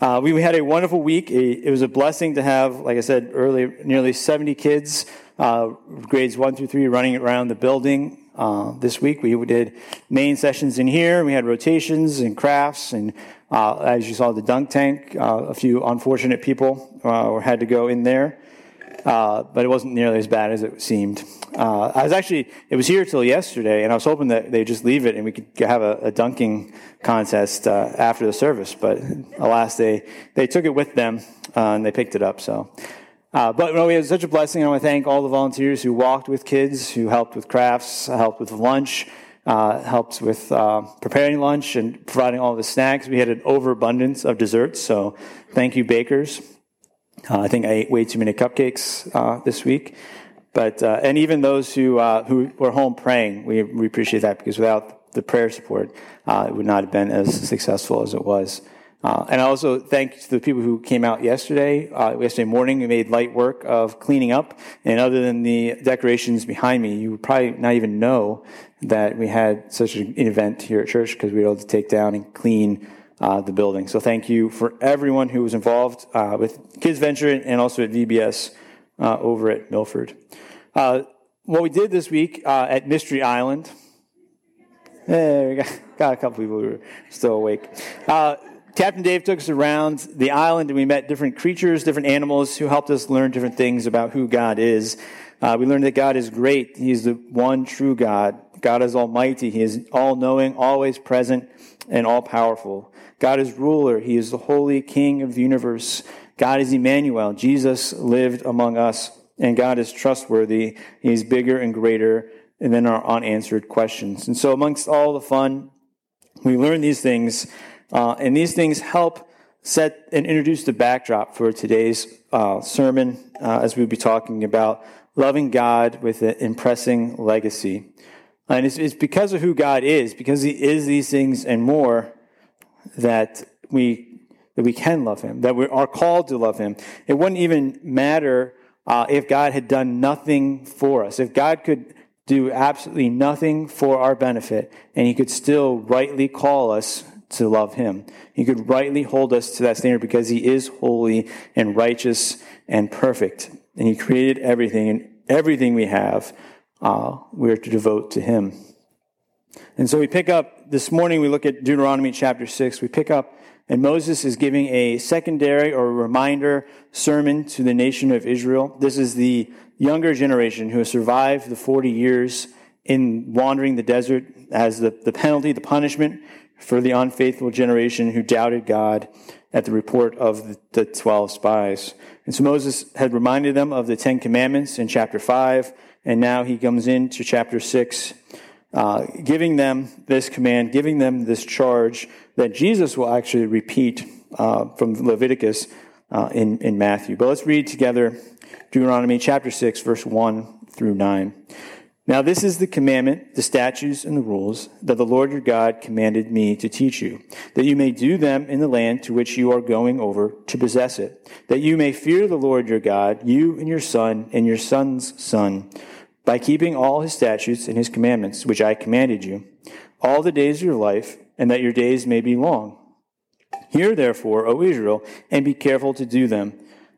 Uh, we, we, had a wonderful week. It was a blessing to have, like I said earlier, nearly 70 kids, uh, grades one through three, running around the building. Uh, this week we did main sessions in here. We had rotations and crafts, and uh, as you saw, the dunk tank. Uh, a few unfortunate people uh, had to go in there. Uh, but it wasn't nearly as bad as it seemed. Uh, I was actually, it was here till yesterday, and I was hoping that they'd just leave it and we could have a, a dunking contest uh, after the service. But alas, they, they took it with them uh, and they picked it up. So, uh, but no, it was such a blessing. I want to thank all the volunteers who walked with kids, who helped with crafts, helped with lunch. helped with preparing lunch and providing all the snacks. We had an overabundance of desserts, so thank you, bakers. Uh, I think I ate way too many cupcakes uh, this week. But, uh, and even those who, uh, who were home praying, we, we appreciate that because without the prayer support, uh, it would not have been as successful as it was. Uh, and I also thank the people who came out yesterday. yesterday morning, we made light work of cleaning up. And other than the decorations behind me, you would probably not even know that we had such an event here at church because we were able to take down and clean uh, the building. So thank you for everyone who was involved uh, with Kids Venture and also at VBS uh, over at Milford. Uh, what we did this week uh, at Mystery Island, eh, we got, got, a couple people who are still awake. Uh, Captain Dave took us around the island and we met different creatures, different animals who helped us learn different things about who God is. we learned that God is great. He's the one true God. God is almighty. He is all knowing, always present, and all powerful. God is ruler. He is the holy king of the universe. God is Emmanuel. Jesus lived among us, and God is trustworthy. He's bigger and greater than our unanswered questions. And so, amongst all the fun, we learn these things, uh, and these things help set and introduce the backdrop for today's uh, sermon uh, as we'll be talking about loving God with an impressing legacy. And it's, it's because of who God is, because He is these things and more, that we that we can love him, that we are called to love him. It wouldn't even matter uh, if God had done nothing for us. If God could do absolutely nothing for our benefit, and he could still rightly call us to love him. He could rightly hold us to that standard because he is holy and righteous and perfect. And he created everything, and everything we have, uh, we're to devote to him. And so we pick up this morning, we look at Deuteronomy chapter 6. We pick up, and Moses is giving a secondary or reminder sermon to the nation of Israel. This is the younger generation who has survived the 40 years in wandering the desert as the, the penalty, the punishment for the unfaithful generation who doubted God at the report of the, the 12 spies. And so Moses had reminded them of the Ten Commandments in chapter 5, and now he comes into chapter 6 uh, giving them this command, giving them this charge that Jesus will actually repeat uh, from Leviticus uh, in, in Matthew. But let's read together Deuteronomy chapter 6, verse 1 through 9. Now, this is the commandment, the statutes, and the rules that the Lord your God commanded me to teach you, that you may do them in the land to which you are going over to possess it, that you may fear the Lord your God, you and your son and your son's son by keeping all his statutes and his commandments, which I commanded you, all the days of your life, and that your days may be long. Hear therefore, O Israel, and be careful to do them,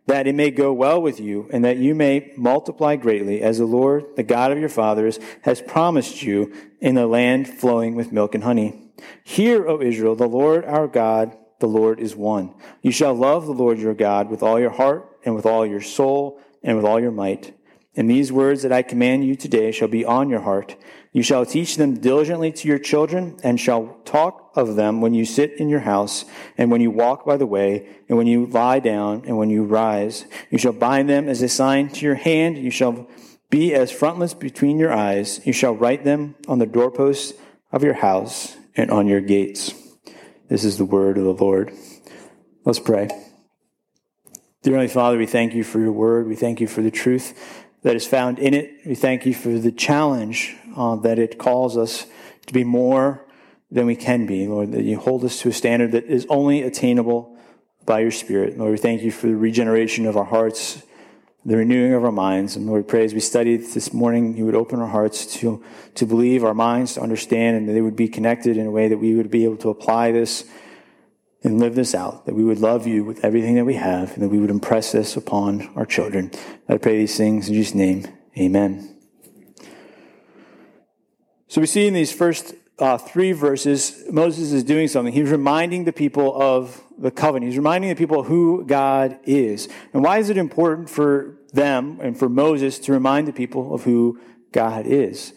that it may go well with you, and that you may multiply greatly, as the Lord, the God of your fathers, has promised you in the land flowing with milk and honey. Hear, O Israel, the Lord our God, the Lord is one. You shall love the Lord your God with all your heart, and with all your soul, and with all your might. And these words that I command you today shall be on your heart. You shall teach them diligently to your children, and shall talk of them when you sit in your house, and when you walk by the way, and when you lie down, and when you rise. You shall bind them as a sign to your hand. You shall be as frontlets between your eyes. You shall write them on the doorposts of your house and on your gates. This is the word of the Lord. Let's pray. Dear Heavenly Father, we thank you for your word. We thank you for the truth that is found in it. We thank you for the challenge uh, that it calls us to be more than we can be, Lord, that you hold us to a standard that is only attainable by your Spirit. Lord, we thank you for the regeneration of our hearts, the renewing of our minds. And Lord, we pray as we studied this morning, you would open our hearts to, to believe, our minds to understand, and that they would be connected in a way that we would be able to apply this and live this out, that we would love you with everything that we have, and that we would impress this upon our children. I pray these things in Jesus' name. Amen. So we see in these first uh, three verses, Moses is doing something. He's reminding the people of the covenant. He's reminding the people who God is. And why is it important for them and for Moses to remind the people of who God is?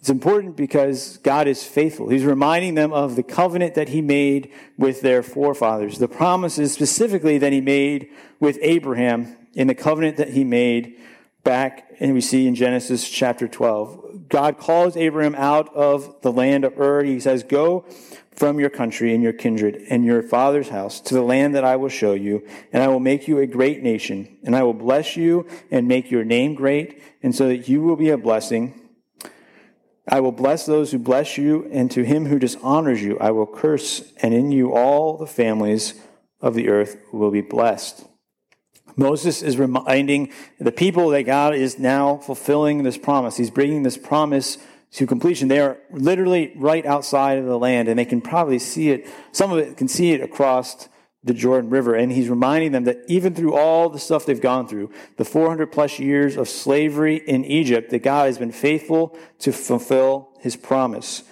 It's important because God is faithful. He's reminding them of the covenant that he made with their forefathers, the promises specifically that he made with Abraham in the covenant that he made back, and we see in Genesis chapter 12. God calls Abraham out of the land of Ur. He says, Go from your country and your kindred and your father's house to the land that I will show you, and I will make you a great nation, and I will bless you and make your name great, and so that you will be a blessing. I will bless those who bless you, and to him who dishonors you I will curse, and in you all the families of the earth will be blessed. Moses is reminding the people that God is now fulfilling this promise. He's bringing this promise to completion. They are literally right outside of the land, and they can probably see it. Some of it can see it across the Jordan River. And he's reminding them that even through all the stuff they've gone through, the 400 plus years of slavery in Egypt, that God has been faithful to fulfill his promise.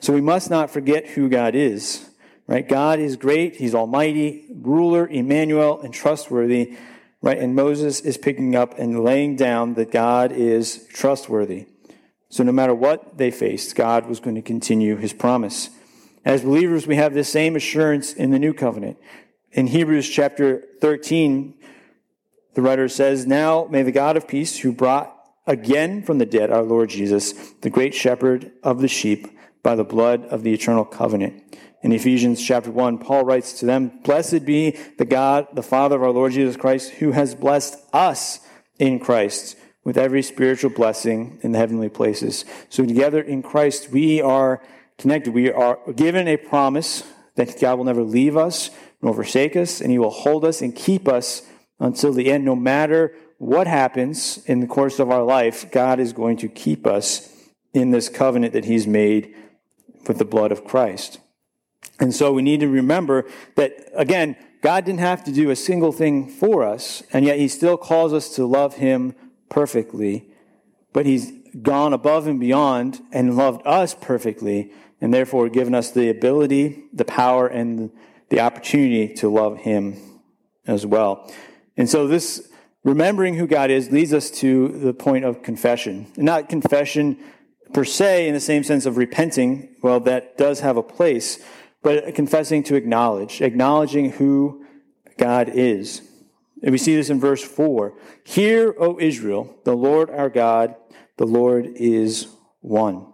So we must not forget who God is. Right? God is great. He's almighty, ruler, Emmanuel, and trustworthy. Right? And Moses is picking up and laying down that God is trustworthy. So no matter what they faced, God was going to continue his promise. As believers, we have this same assurance in the new covenant. In Hebrews chapter 13, the writer says, Now may the God of peace, who brought again from the dead our Lord Jesus, the great shepherd of the sheep, by the blood of the eternal covenant, in Ephesians chapter 1, Paul writes to them, Blessed be the God, the Father of our Lord Jesus Christ, who has blessed us in Christ with every spiritual blessing in the heavenly places. So together in Christ, we are connected. We are given a promise that God will never leave us nor forsake us, and he will hold us and keep us until the end. No matter what happens in the course of our life, God is going to keep us in this covenant that he's made with the blood of Christ. And so we need to remember that, again, God didn't have to do a single thing for us, and yet He still calls us to love Him perfectly. But He's gone above and beyond and loved us perfectly, and therefore given us the ability, the power, and the opportunity to love Him as well. And so this remembering who God is leads us to the point of confession. Not confession per se in the same sense of repenting, well, that does have a place but confessing to acknowledge, acknowledging who God is. And we see this in verse 4. Hear, O Israel, the Lord our God, the Lord is one.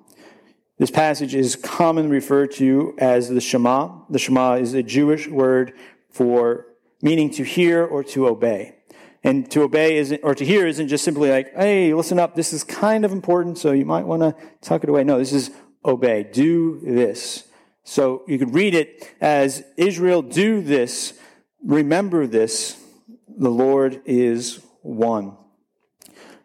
This passage is commonly referred to as the Shema. The Shema is a Jewish word for meaning to hear or to obey. And to obey isn't, or to hear isn't just simply like, hey, listen up, this is kind of important, so you might want to tuck it away. No, this is obey. Do this. So you could read it as Israel, do this, remember this, the Lord is one.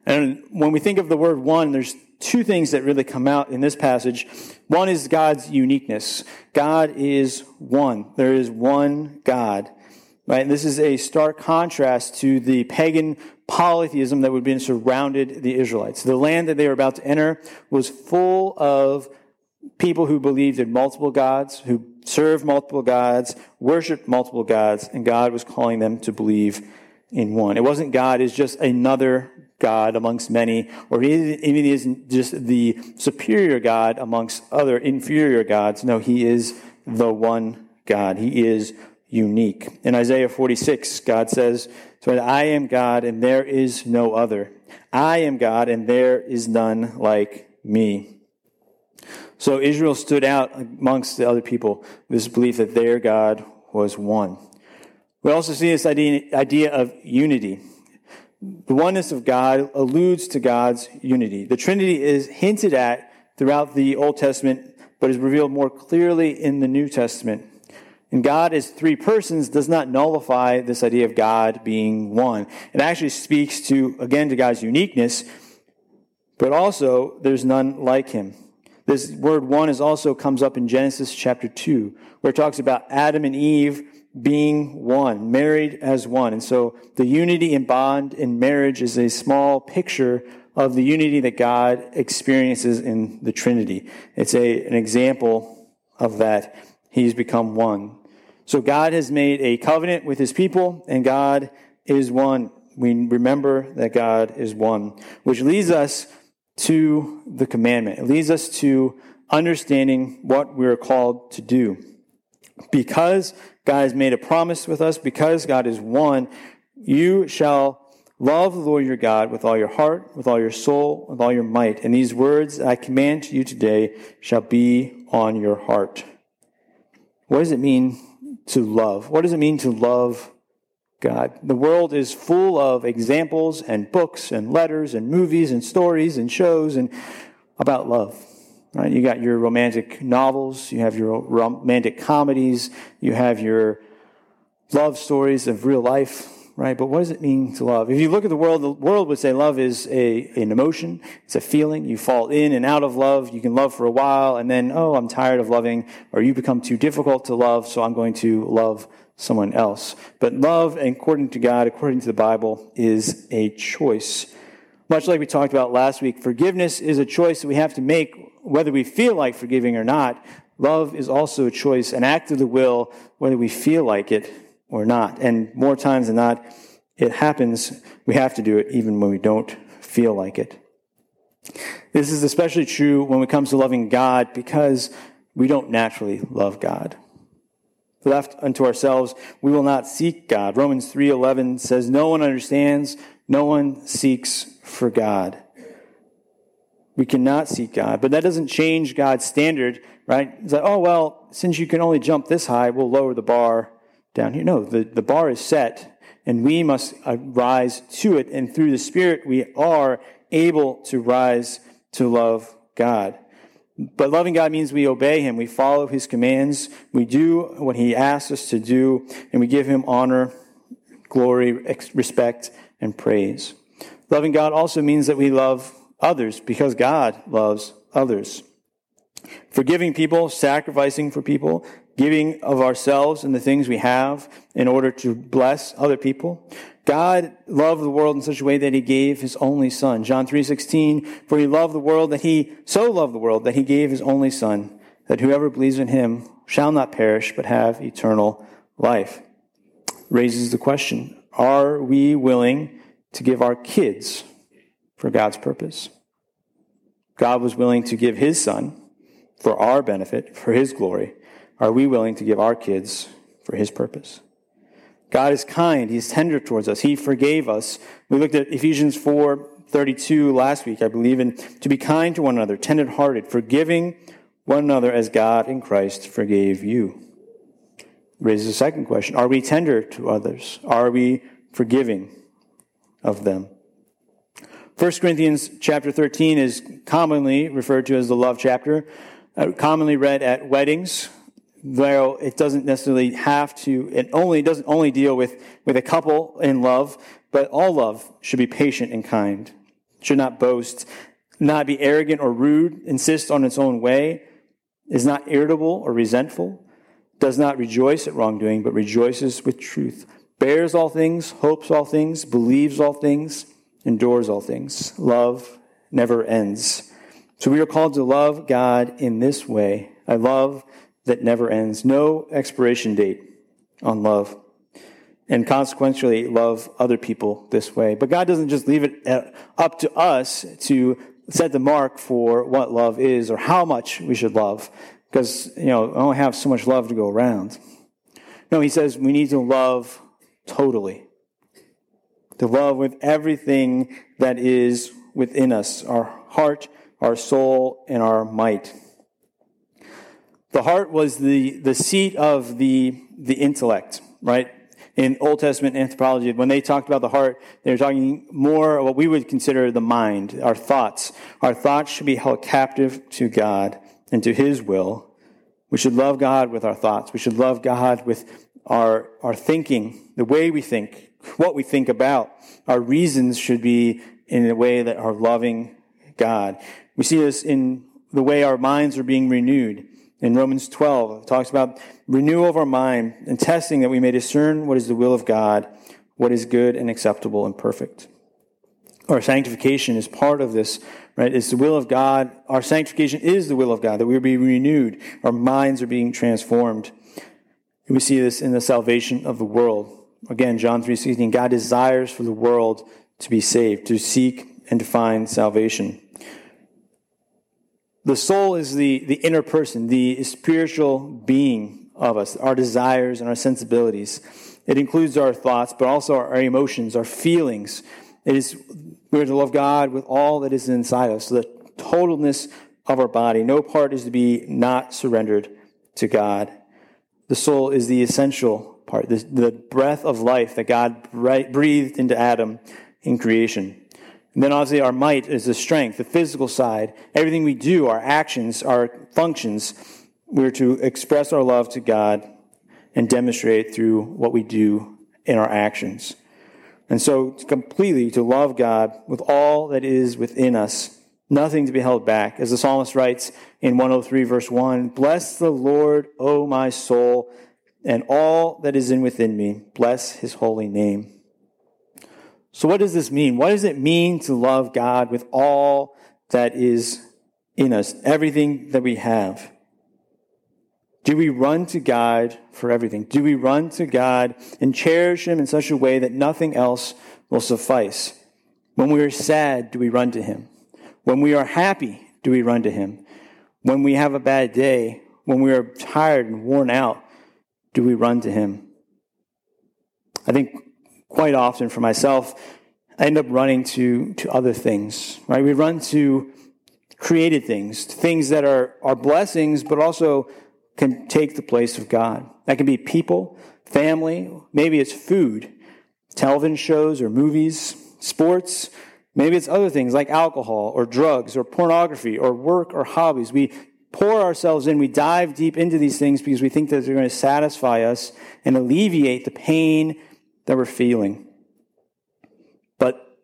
And when we think of the word one, there's two things that really come out in this passage. One is God's uniqueness. God is one. There is one God. Right? And this is a stark contrast to the pagan polytheism that would have been surrounded the Israelites. The land that they were about to enter was full of people who believed in multiple gods, who served multiple gods, worshiped multiple gods, and God was calling them to believe in one. It wasn't God is just another God amongst many, or he even isn't just the superior God amongst other inferior gods. No, he is the one God. He is unique. In Isaiah 46, God says, I am God and there is no other. I am God and there is none like me. So Israel stood out amongst the other people, this belief that their God was one. We also see this idea, of unity. The oneness of God alludes to God's unity. The Trinity is hinted at throughout the Old Testament, but is revealed more clearly in the New Testament. And God as three persons does not nullify this idea of God being one. It actually speaks to, again, to God's uniqueness, but also there's none like him. This word one is also comes up in Genesis chapter 2, where it talks about Adam and Eve being one, married as one. And so the unity and bond in marriage is a small picture of the unity that God experiences in the Trinity. It's a, an example of that. He's become one. So God has made a covenant with his people, and God is one. We remember that God is one, which leads us to the commandment. It leads us to understanding what we're called to do. Because God has made a promise with us, because God is one, you shall love the Lord your God with all your heart, with all your soul, with all your might. And these words I command to you today shall be on your heart. What does it mean to love? What does it mean to love God. The world is full of examples and books and letters and movies and stories and shows and about love. Right? You got your romantic novels, you have your romantic comedies, you have your love stories of real life, right? But what does it mean to love? If you look at the world, the world would say love is a, an emotion, it's a feeling. You fall in and out of love. You can love for a while and then, oh, I'm tired of loving, or you become too difficult to love, so I'm going to love someone else. But love, according to God, according to the Bible, is a choice. Much like we talked about last week, forgiveness is a choice that we have to make whether we feel like forgiving or not. Love is also a choice, an act of the will, whether we feel like it or not. And more times than not, it happens. We have to do it even when we don't feel like it. This is especially true when it comes to loving God because we don't naturally love God left unto ourselves, we will not seek God. Romans 3:11 says no one understands, no one seeks for God. We cannot seek God, but that doesn't change God's standard, right? It's like, oh, well, since you can only jump this high, we'll lower the bar down here. No, the, the bar is set, and we must uh, rise to it. And through the Spirit, we are able to rise to love God. But loving God means we obey Him. We follow His commands. We do what He asks us to do, and we give Him honor, glory, respect, and praise. Loving God also means that we love others because God loves others. Forgiving people, sacrificing for people, giving of ourselves and the things we have in order to bless other people. God loved the world in such a way that he gave his only son. John 3:16, for he loved the world that he so loved the world that he gave his only son, that whoever believes in him shall not perish but have eternal life. Raises the question, are we willing to give our kids for God's purpose? God was willing to give his son for our benefit, for his glory. Are we willing to give our kids for his purpose? God is kind. He's tender towards us. He forgave us. We looked at Ephesians 4 32 last week, I believe, and to be kind to one another, tender hearted, forgiving one another as God in Christ forgave you. Raises a second question Are we tender to others? Are we forgiving of them? 1 Corinthians chapter 13 is commonly referred to as the love chapter, uh, commonly read at weddings, though it doesn't necessarily have to, it only doesn't only deal with, with a couple in love, but all love should be patient and kind, should not boast, not be arrogant or rude, insist on its own way, is not irritable or resentful, does not rejoice at wrongdoing, but rejoices with truth, bears all things, hopes all things, believes all things, endures all things. Love never ends. So we are called to love God in this way. I love that never ends, no expiration date on love, and consequently love other people this way. But God doesn't just leave it up to us to set the mark for what love is or how much we should love, because, you know, I don't have so much love to go around. No, He says we need to love totally. To love with everything that is within us our heart, our soul, and our might. The heart was the, the seat of the, the intellect, right? In Old Testament anthropology, when they talked about the heart, they were talking more of what we would consider the mind, our thoughts. Our thoughts should be held captive to God and to His will. We should love God with our thoughts. We should love God with our, our thinking, the way we think, what we think about. Our reasons should be in a way that are loving God. We see this in the way our minds are being renewed. In Romans 12, it talks about renewal of our mind and testing that we may discern what is the will of God, what is good and acceptable and perfect. Our sanctification is part of this, right? It's the will of God. Our sanctification is the will of God, that we are being renewed. Our minds are being transformed. We see this in the salvation of the world. Again, John 3.16, God desires for the world to be saved, to seek and to find salvation. The soul is the, the inner person, the spiritual being of us, our desires and our sensibilities. It includes our thoughts, but also our emotions, our feelings. It is we're to love God with all that is inside us, the totalness of our body. No part is to be not surrendered to God. The soul is the essential part, the, the breath of life that God breathed into Adam in creation. And then obviously our might is the strength, the physical side. Everything we do, our actions, our functions, we're to express our love to God and demonstrate through what we do in our actions. And so completely to love God with all that is within us, nothing to be held back. As the psalmist writes in 103 verse 1, Bless the Lord, O my soul, and all that is in within me. Bless his holy name. So, what does this mean? What does it mean to love God with all that is in us, everything that we have? Do we run to God for everything? Do we run to God and cherish Him in such a way that nothing else will suffice? When we are sad, do we run to Him? When we are happy, do we run to Him? When we have a bad day, when we are tired and worn out, do we run to Him? I think quite often for myself, I end up running to, to other things, right? We run to created things, things that are, are blessings, but also can take the place of God. That can be people, family, maybe it's food, television shows or movies, sports, maybe it's other things like alcohol or drugs or pornography or work or hobbies. We pour ourselves in, we dive deep into these things because we think that they're going to satisfy us and alleviate the pain that we're feeling. But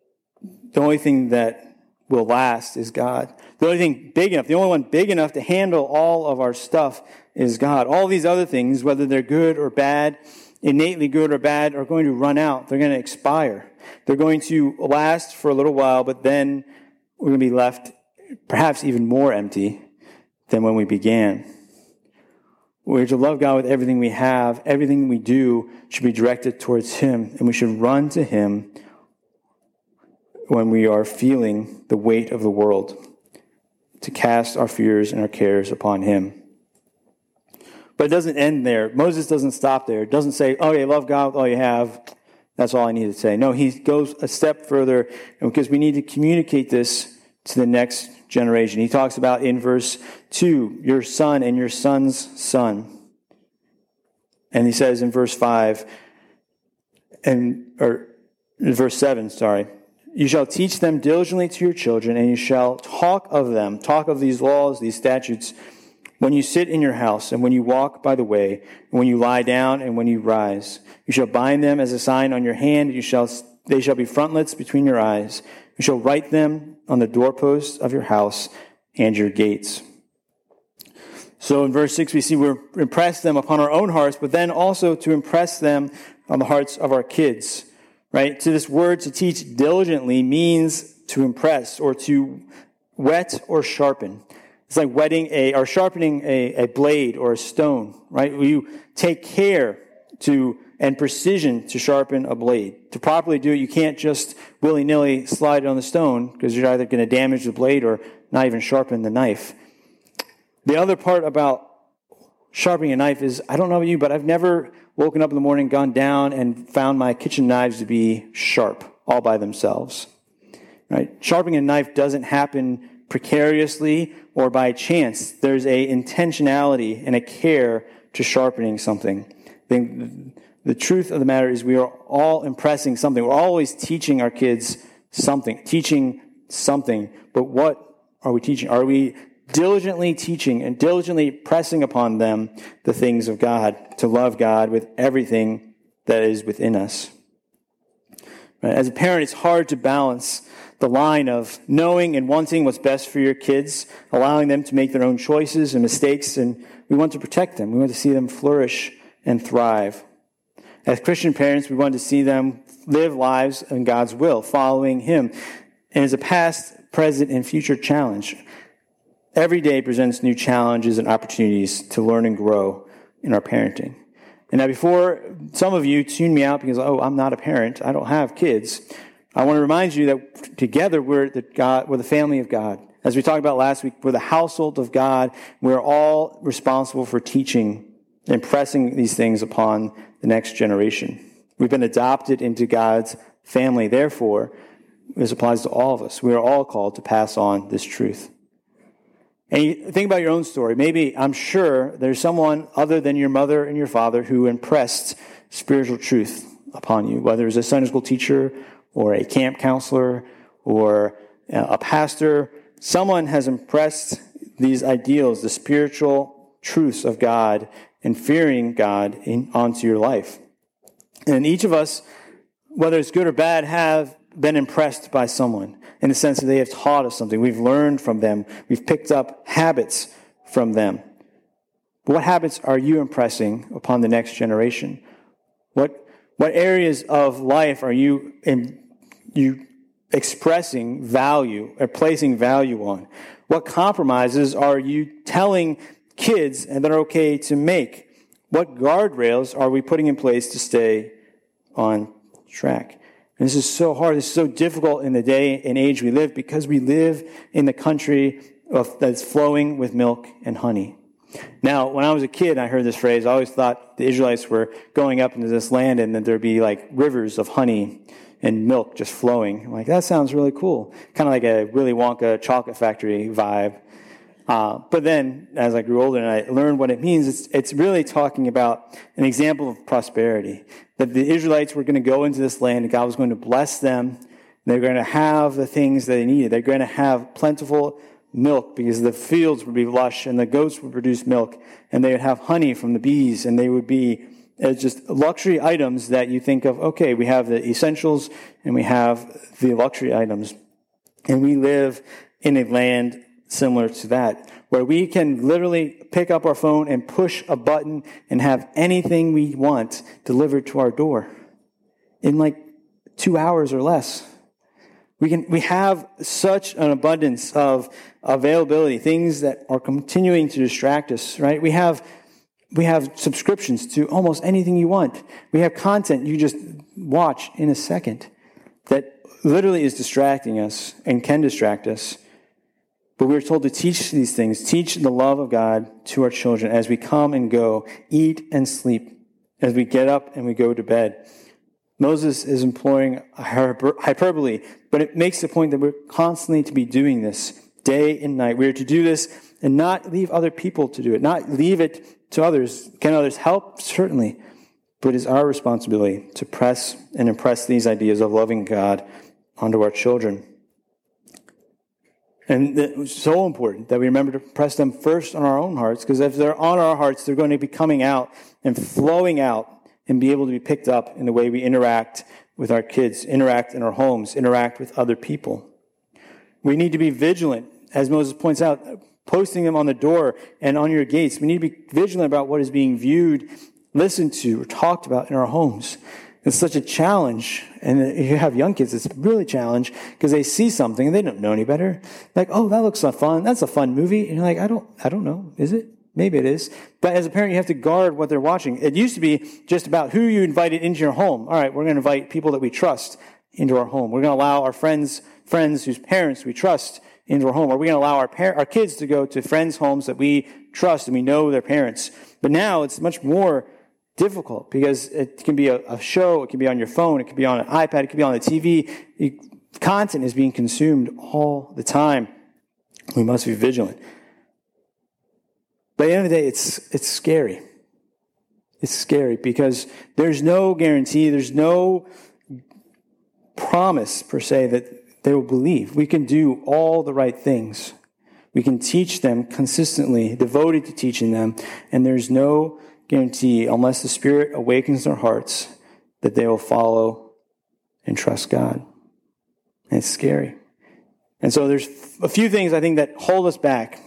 the only thing that will last is God. The only thing big enough, the only one big enough to handle all of our stuff is God. All these other things, whether they're good or bad, innately good or bad, are going to run out. They're going to expire. They're going to last for a little while, but then we're going to be left perhaps even more empty than when we began. We're to love God with everything we have. Everything we do should be directed towards Him, and we should run to Him when we are feeling the weight of the world, to cast our fears and our cares upon Him. But it doesn't end there. Moses doesn't stop there. It doesn't say, oh, you love God with all you have. That's all I need to say. No, he goes a step further because we need to communicate this to the next generation. He talks about in verse 2, your son and your son's son. And he says in verse 5, and or verse 7, sorry, you shall teach them diligently to your children, and you shall talk of them, talk of these laws, these statutes, when you sit in your house, and when you walk by the way, and when you lie down, and when you rise. You shall bind them as a sign on your hand, you shall, they shall be frontlets between your eyes. You shall write them on the doorposts of your house and your gates. So in verse 6, we see we're impress them upon our own hearts, but then also to impress them on the hearts of our kids, right? To this word to teach diligently means to impress or to whet or sharpen. It's like whetting a, or sharpening a, a blade or a stone, right? You take care to and precision to sharpen a blade. To properly do it, you can't just willy nilly slide it on the stone because you're either going to damage the blade or not even sharpen the knife. The other part about sharpening a knife is I don't know about you, but I've never woken up in the morning, gone down, and found my kitchen knives to be sharp all by themselves. Right? Sharpening a knife doesn't happen precariously or by chance. There's a intentionality and a care to sharpening something. The, the truth of the matter is we are all impressing something. We're always teaching our kids something, teaching something. But what are we teaching? Are we diligently teaching and diligently pressing upon them the things of God, to love God with everything that is within us? As a parent, it's hard to balance the line of knowing and wanting what's best for your kids, allowing them to make their own choices and mistakes, and we want to protect them. We want to see them flourish and thrive. As Christian parents, we want to see them live lives in God's will, following Him. And as a past, present, and future challenge, every day presents new challenges and opportunities to learn and grow in our parenting. And now, before some of you tune me out because, oh, I'm not a parent, I don't have kids, I want to remind you that together we're the, God, we're the family of God. As we talked about last week, we're the household of God. We're all responsible for teaching and pressing these things upon the next generation. We've been adopted into God's family. Therefore, this applies to all of us. We are all called to pass on this truth. And you think about your own story. Maybe, I'm sure, there's someone other than your mother and your father who impressed spiritual truth upon you, whether it's a Sunday school teacher or a camp counselor or a pastor. Someone has impressed these ideals, the spiritual truths of God and fearing God in, onto your life. And each of us, whether it's good or bad, have been impressed by someone in the sense that they have taught us something. We've learned from them. We've picked up habits from them. But what habits are you impressing upon the next generation? What, what areas of life are you, in, you expressing value or placing value on? What compromises are you telling kids and that are okay to make? What guardrails are we putting in place to stay on track? And this is so hard. This is so difficult in the day and age we live because we live in the country of, that's flowing with milk and honey. Now, when I was a kid, I heard this phrase. I always thought the Israelites were going up into this land and that there'd be like rivers of honey and milk just flowing. I'm like, that sounds really cool. Kind of like a Willy Wonka chocolate factory vibe. Uh, but then, as I grew older and I learned what it means, it's, it's really talking about an example of prosperity. That the Israelites were going to go into this land and God was going to bless them. They're going to have the things that they needed. They're going to have plentiful milk because the fields would be lush and the goats would produce milk and they would have honey from the bees and they would be uh, just luxury items that you think of, okay, we have the essentials and we have the luxury items. And we live in a land similar to that, where we can literally pick up our phone and push a button and have anything we want delivered to our door in like two hours or less. We can, we have such an abundance of availability, things that are continuing to distract us, right? We have, we have subscriptions to almost anything you want. We have content you just watch in a second that literally is distracting us and can distract us. But we're told to teach these things, teach the love of God to our children as we come and go, eat and sleep, as we get up and we go to bed. Moses is employing hyperbole, but it makes the point that we're constantly to be doing this day and night. We are to do this and not leave other people to do it, not leave it to others. Can others help? Certainly. But it is our responsibility to press and impress these ideas of loving God onto our children. And it's so important that we remember to press them first on our own hearts, because if they're on our hearts, they're going to be coming out and flowing out and be able to be picked up in the way we interact with our kids, interact in our homes, interact with other people. We need to be vigilant, as Moses points out, posting them on the door and on your gates. We need to be vigilant about what is being viewed, listened to, or talked about in our homes. It's such a challenge. And if you have young kids, it's really a challenge because they see something and they don't know any better. Like, oh, that looks fun. That's a fun movie. And you're like, I don't, I don't know. Is it? Maybe it is. But as a parent, you have to guard what they're watching. It used to be just about who you invited into your home. All right, we're going to invite people that we trust into our home. We're going to allow our friends, friends whose parents we trust into our home. Or we're going to allow our, par- our kids to go to friends' homes that we trust and we know their parents. But now it's much more difficult because it can be a, a, show, it can be on your phone, it can be on an iPad, it can be on the TV. It, content is being consumed all the time. We must be vigilant. By the end of the day, it's, it's scary. It's scary because there's no guarantee, there's no promise per se that they will believe. We can do all the right things. We can teach them consistently, devoted to teaching them, and there's no guarantee, unless the Spirit awakens their hearts, that they will follow and trust God. And it's scary. And so there's a few things I think that hold us back.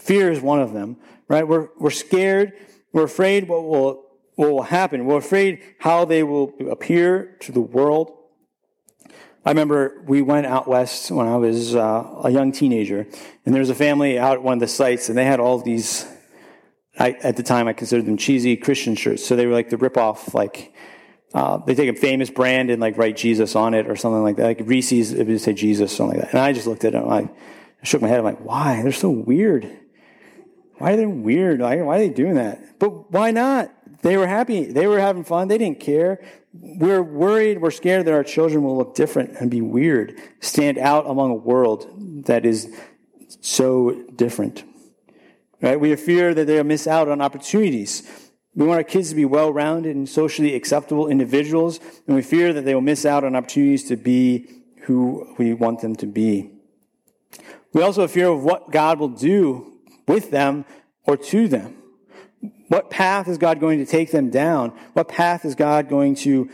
Fear is one of them, right? We're, we're scared. We're afraid what will, what will happen. We're afraid how they will appear to the world. I remember we went out west when I was uh, a young teenager, and there was a family out at one of the sites, and they had all these. I, at the time, I considered them cheesy Christian shirts. So they were like the rip-off, like uh, they take a famous brand and like write Jesus on it or something like that. Like Reese's, it would say Jesus, something like that. And I just looked at it, and I shook my head. I'm like, why? They're so weird. Why are they weird? Why, why are they doing that? But why not? They were happy. They were having fun. They didn't care. We're worried, we're scared that our children will look different and be weird, stand out among a world that is so different. Right? We fear that they'll miss out on opportunities. We want our kids to be well rounded and socially acceptable individuals, and we fear that they will miss out on opportunities to be who we want them to be. We also fear of what God will do with them or to them. What path is God going to take them down? What path is God going to,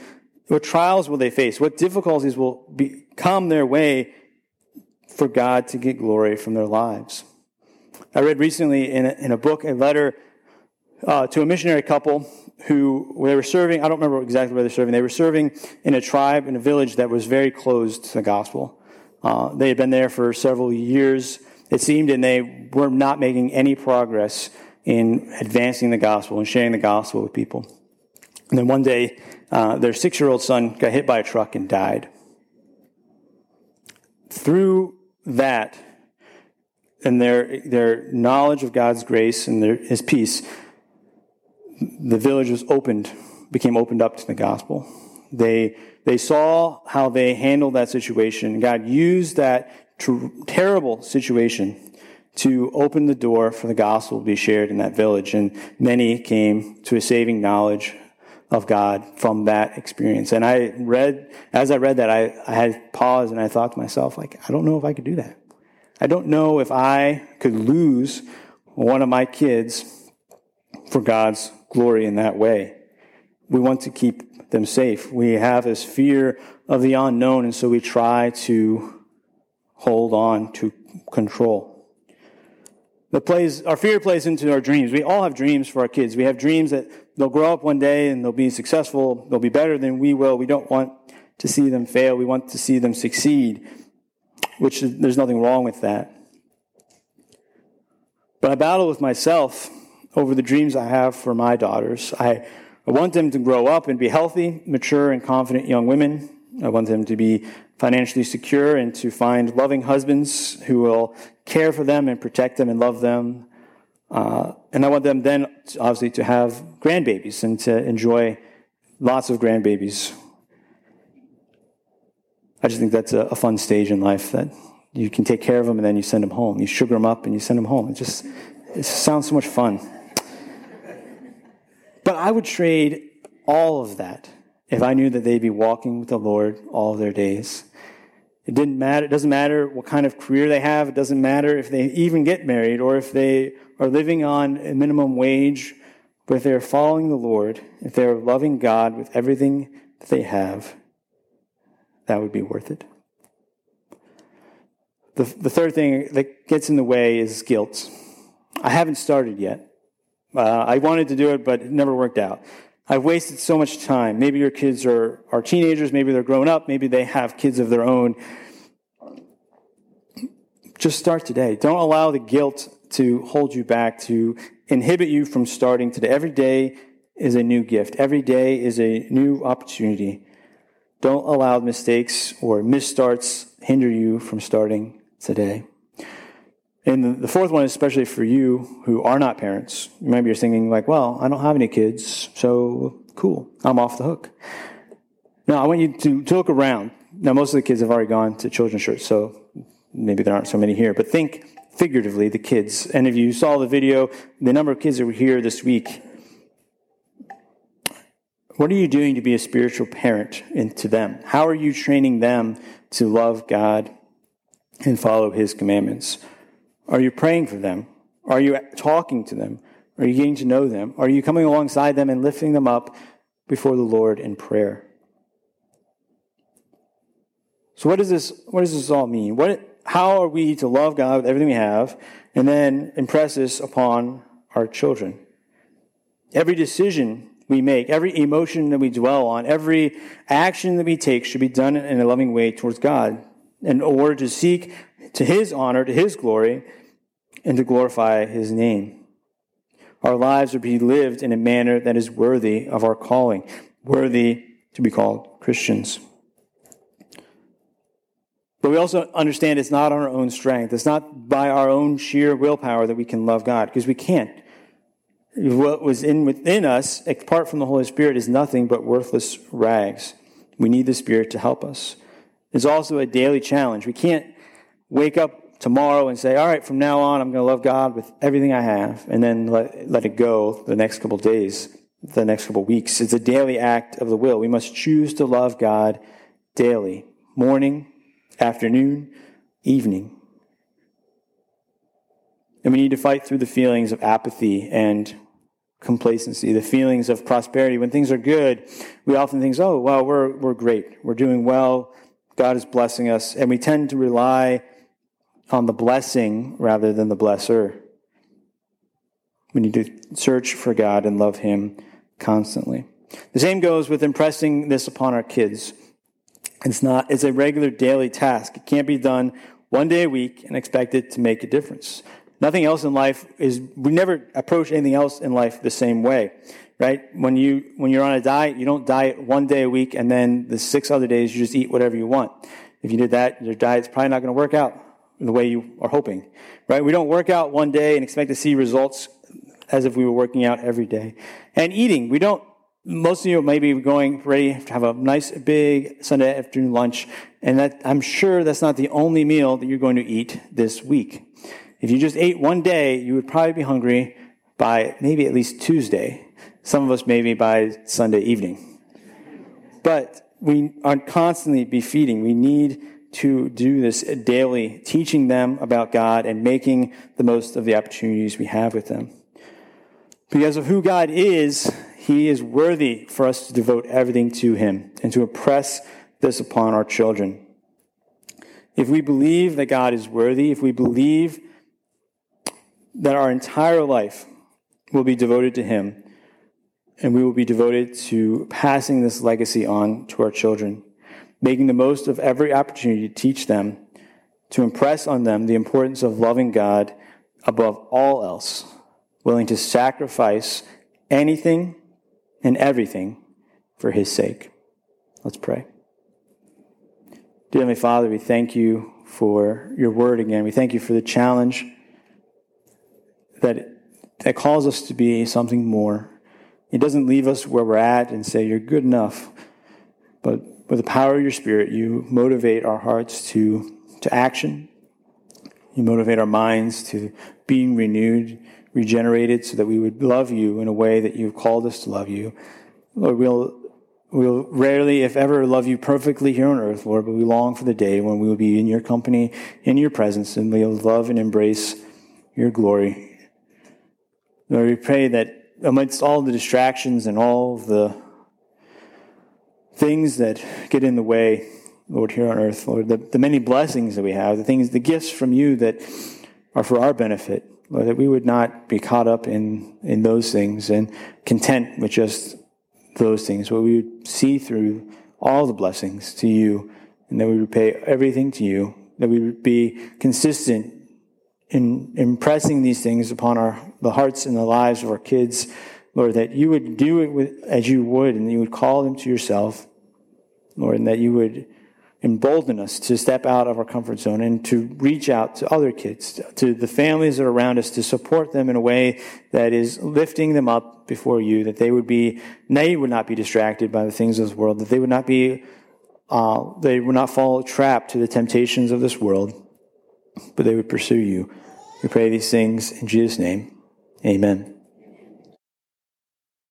what trials will they face? What difficulties will be, come their way for God to get glory from their lives? I read recently in a, in a book a letter uh, to a missionary couple who they were serving. I don't remember exactly where they're serving. They were serving in a tribe in a village that was very closed to the gospel. Uh, they had been there for several years, it seemed, and they were not making any progress in advancing the gospel and sharing the gospel with people. And then one day, uh, their six year old son got hit by a truck and died. Through that, and their, their knowledge of God's grace and their, his peace, the village was opened, became opened up to the gospel. They, they saw how they handled that situation. God used that ter- terrible situation to open the door for the gospel to be shared in that village. And many came to a saving knowledge of God from that experience. And I read, as I read that, I, I had paused and I thought to myself, like, I don't know if I could do that. I don't know if I could lose one of my kids for God's glory in that way. We want to keep them safe. We have this fear of the unknown, and so we try to hold on to control. The plays, our fear plays into our dreams. We all have dreams for our kids. We have dreams that they'll grow up one day and they'll be successful. They'll be better than we will. We don't want to see them fail. We want to see them succeed, which there's nothing wrong with that. But I battle with myself over the dreams I have for my daughters. I, I want them to grow up and be healthy, mature, and confident young women. I want them to be financially secure and to find loving husbands who will care for them and protect them and love them. Uh, and I want them then, obviously, to have grandbabies and to enjoy lots of grandbabies. I just think that's a, a, fun stage in life that you can take care of them and then you send them home. You sugar them up and you send them home. It just it sounds so much fun. But I would trade all of that if I knew that they'd be walking with the Lord all their days. It didn't matter. It doesn't matter what kind of career they have. It doesn't matter if they even get married or if they are living on a minimum wage. But if they're following the Lord, if they're loving God with everything that they have, that would be worth it. The, the third thing that gets in the way is guilt. I haven't started yet. Uh, I wanted to do it, but it never worked out. I've wasted so much time. Maybe your kids are, are teenagers, maybe they're grown up, maybe they have kids of their own. Just start today. Don't allow the guilt to hold you back, to inhibit you from starting today. Every day is a new gift, every day is a new opportunity. Don't allow mistakes or misstarts hinder you from starting today. And the fourth one is especially for you who are not parents. Maybe you're thinking like, well, I don't have any kids, so cool, I'm off the hook. Now, I want you to, to look around. Now, most of the kids have already gone to children's church, so maybe there aren't so many here, but think figuratively, the kids. And if you saw the video, the number of kids that were here this week, what are you doing to be a spiritual parent to them? How are you training them to love God and follow His commandments? Are you praying for them? Are you talking to them? Are you getting to know them? Are you coming alongside them and lifting them up before the Lord in prayer? So what does this what does this all mean? What how are we to love God with everything we have and then impress this upon our children? Every decision we make, every emotion that we dwell on, every action that we take should be done in a loving way towards God in order to seek to His honor, to His glory, and to glorify His name. Our lives to be lived in a manner that is worthy of our calling, worthy to be called Christians. But we also understand it's not on our own strength. It's not by our own sheer willpower that we can love God, because we can't. What was in within us, apart from the Holy Spirit, is nothing but worthless rags. We need the Spirit to help us. It's also a daily challenge. We can't wake up tomorrow and say, all right, from now on, I'm going to love God with everything I have, and then let, let it go the next couple days, the next couple weeks. It's a daily act of the will. We must choose to love God daily, morning, afternoon, evening. And we need to fight through the feelings of apathy and complacency, the feelings of prosperity. When things are good, we often think, oh, well, we're, we're great. We're doing well. God is blessing us. And we tend to rely on the blessing rather than the blesser. We need to search for God and love Him constantly. The same goes with impressing this upon our kids. It's not, it's a regular daily task. It can't be done one day a week and expect it to make a difference. Nothing else in life is, we never approach anything else in life the same way, right? When you, when you're on a diet, you don't diet one day a week and then the six other days you just eat whatever you want. If you did that, your diet's probably not going to work out the way you are hoping, right? We don't work out one day and expect to see results as if we were working out every day. And eating, we don't most of you may be going ready to have a nice big Sunday afternoon lunch, and that I'm sure that's not the only meal that you're going to eat this week. If you just ate one day, you would probably be hungry by maybe at least Tuesday. Some of us maybe by Sunday evening. But we are constantly be feeding. We need to do this daily, teaching them about God and making the most of the opportunities we have with them. Because of who God is, he is worthy for us to devote everything to Him and to impress this upon our children. If we believe that God is worthy, if we believe that our entire life will be devoted to Him, and we will be devoted to passing this legacy on to our children, making the most of every opportunity to teach them, to impress on them the importance of loving God above all else, willing to sacrifice anything and everything for his sake. Let's pray. Dear Heavenly Father, we thank you for your word again. We thank you for the challenge that, that calls us to be something more. It doesn't leave us where we're at and say, you're good enough. But with the power of your Spirit, you motivate our hearts to, to action. You motivate our minds to being renewed regenerated so that we would love you in a way that you've called us to love you. Lord, we'll, we'll rarely, if ever, love you perfectly here on earth, Lord, but we long for the day when we will be in your company, in your presence, and we'll love and embrace your glory. Lord, we pray that amidst all the distractions and all the things that get in the way, Lord, here on earth, Lord, the, the many blessings that we have, the things, the gifts from you that are for our benefit, Lord, that we would not be caught up in, in those things and content with just those things, but we would see through all the blessings to you, and that we would pay everything to you, that we would be consistent in impressing these things upon our the hearts and the lives of our kids, Lord, that you would do it with, as you would, and you would call them to yourself, Lord, and that you would embolden us to step out of our comfort zone and to reach out to other kids, to the families that are around us, to support them in a way that is lifting them up before you, that they would be, they would not be distracted by the things of this world, that they would not be, uh, they would not fall trapped to the temptations of this world, but they would pursue you. We pray these things in Jesus' name. Amen.